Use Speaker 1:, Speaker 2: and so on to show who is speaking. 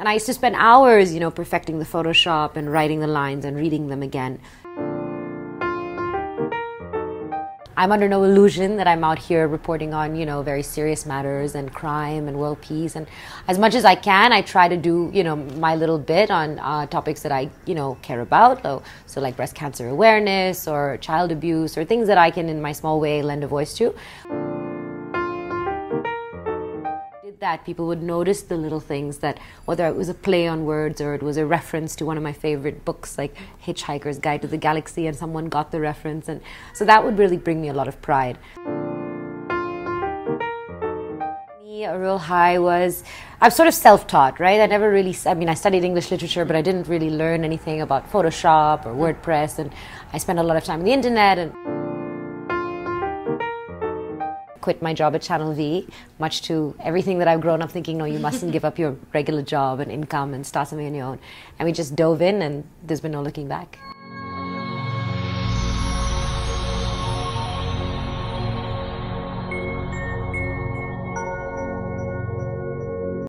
Speaker 1: And I used to spend hours, you know, perfecting the Photoshop and writing the lines and reading them again. I'm under no illusion that I'm out here reporting on, you know, very serious matters and crime and world peace. And as much as I can, I try to do, you know, my little bit on uh, topics that I, you know, care about. So, so like breast cancer awareness or child abuse or things that I can, in my small way, lend a voice to that people would notice the little things that whether it was a play on words or it was a reference to one of my favorite books like hitchhiker's guide to the galaxy and someone got the reference and so that would really bring me a lot of pride a real high was I'm sort of self-taught, right? I never really, I mean, I studied English literature, but I didn't really learn anything about Photoshop or WordPress, and I spent a lot of time on the internet and quit my job at Channel V, much to everything that I've grown up thinking, no, you mustn't give up your regular job and income and start something on your own. And we just dove in, and there's been no looking back.